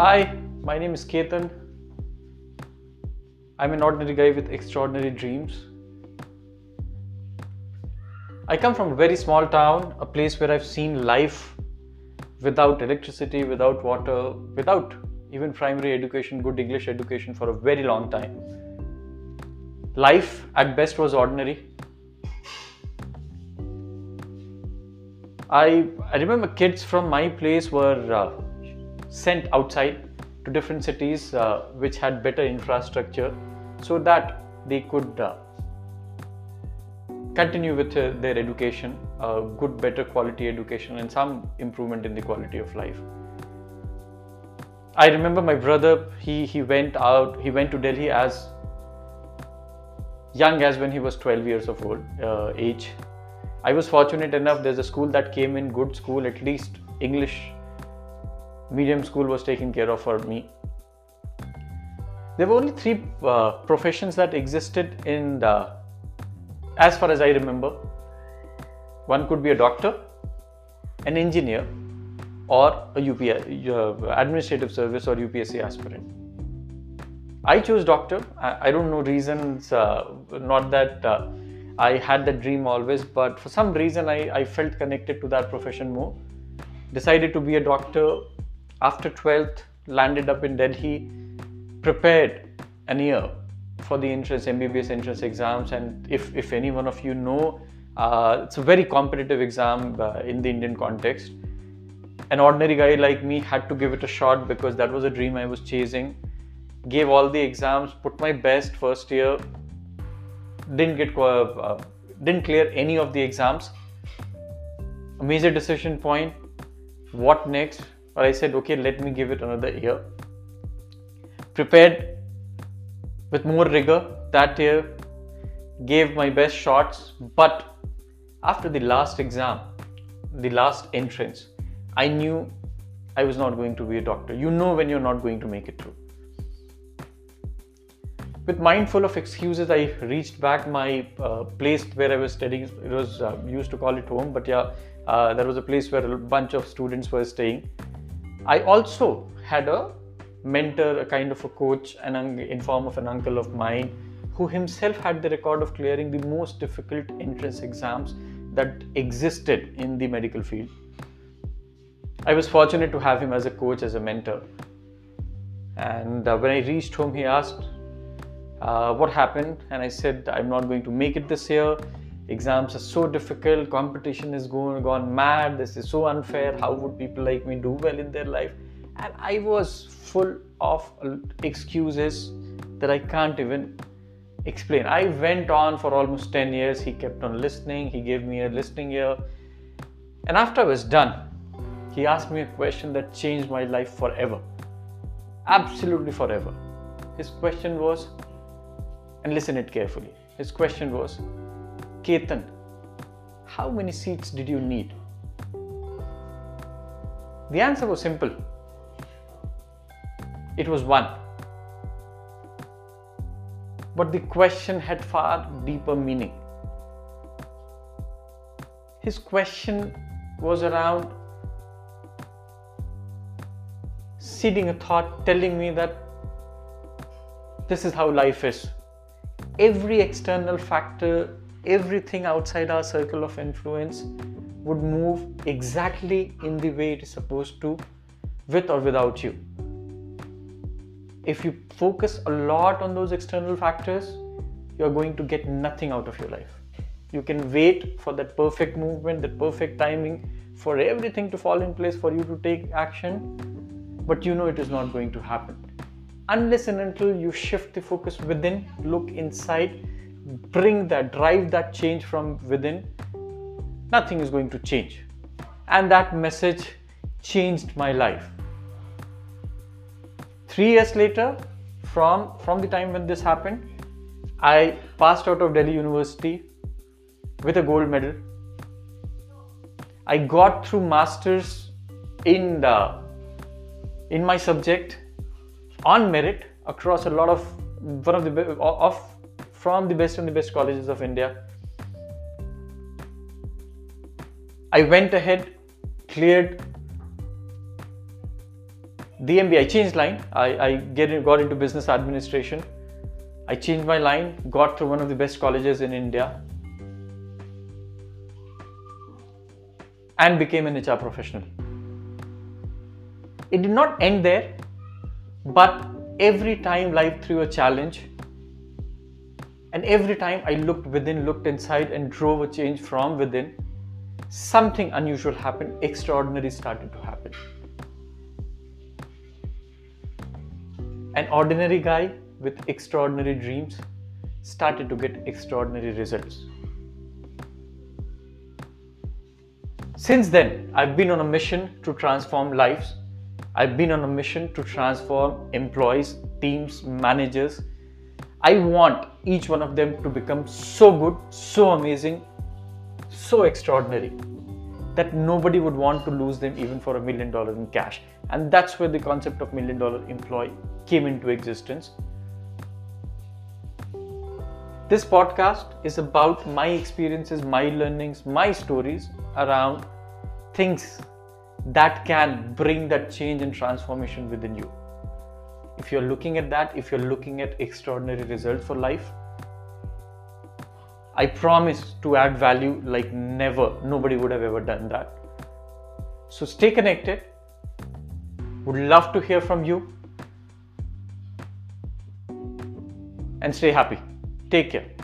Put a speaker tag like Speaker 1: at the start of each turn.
Speaker 1: Hi, my name is Ketan. I'm an ordinary guy with extraordinary dreams. I come from a very small town, a place where I've seen life without electricity, without water, without even primary education, good English education for a very long time. Life at best was ordinary. I, I remember kids from my place were uh, sent outside to different cities uh, which had better infrastructure so that they could uh, continue with uh, their education, good, better quality education, and some improvement in the quality of life. I remember my brother, he, he went out, he went to Delhi as young as when he was 12 years of old uh, age. I was fortunate enough, there's a school that came in, good school, at least English medium school was taken care of for me. There were only three uh, professions that existed in the, as far as I remember. One could be a doctor, an engineer, or a UPS, uh, administrative service or UPSC aspirant. I chose doctor. I, I don't know reasons, uh, not that uh, I had that dream always, but for some reason I, I felt connected to that profession more. Decided to be a doctor after 12th, landed up in Delhi, prepared an year for the entrance MBBS entrance exams. And if, if any one of you know, uh, it's a very competitive exam uh, in the Indian context. An ordinary guy like me had to give it a shot because that was a dream I was chasing. Gave all the exams, put my best first year, didn't get uh, didn't clear any of the exams. A major decision point: what next? I said, okay, let me give it another year. Prepared with more rigor that year, gave my best shots, but after the last exam, the last entrance, I knew I was not going to be a doctor. You know when you're not going to make it through. With mind full of excuses, I reached back my uh, place where I was studying. It was uh, used to call it home, but yeah, uh, there was a place where a bunch of students were staying. I also had a mentor, a kind of a coach, an in form of an uncle of mine, who himself had the record of clearing the most difficult entrance exams that existed in the medical field. I was fortunate to have him as a coach, as a mentor. And uh, when I reached home, he asked uh, what happened, and I said, I'm not going to make it this year exams are so difficult competition is going gone mad this is so unfair how would people like me do well in their life? And i was full of excuses that i can't even explain. I went on for almost 10 years he kept on listening he gave me a listening ear. And after i was done he asked me a question that changed my life forever. Absolutely forever. His question was and listen it carefully his question was Ketan, how many seats did you need? The answer was simple. It was one. But the question had far deeper meaning. His question was around seeding a thought, telling me that this is how life is. Every external factor everything outside our circle of influence would move exactly in the way it is supposed to, with or without you. If you focus a lot on those external factors, you're going to get nothing out of your life. You can wait for that perfect movement, that perfect timing, for everything to fall in place for you to take action, but you know it is not going to happen. Unless and until you shift the focus within, look inside, bring that, drive that change from within, nothing is going to change. And that message changed my life. Three years later, from, from the time when this happened, I passed out of Delhi University with a gold medal. I got through masters in the in my subject on merit across a lot of one of the of from the best and the best colleges of India. I went ahead, cleared the MBA, I changed line. I, I get, got into business administration. I changed my line, got through one of the best colleges in India, and became an HR professional. It did not end there, but every time life threw a challenge, and every time I looked within, looked inside, and drove a change from within, something unusual happened, extraordinary started to happen. An ordinary guy with extraordinary dreams started to get extraordinary results. Since then, I've been on a mission to transform lives. I've been on a mission to transform employees, teams, managers. I want each one of them to become so good, so amazing, so extraordinary that nobody would want to lose them even for a million dollars in cash. And that's where the concept of million dollar employee came into existence. This podcast is about my experiences, my learnings, my stories around things that can bring that change and transformation within you. If you're looking at that, if you're looking at extraordinary results for life, I promise to add value like never. Nobody would have ever done that. So stay connected. Would love to hear from you. And stay happy. Take care.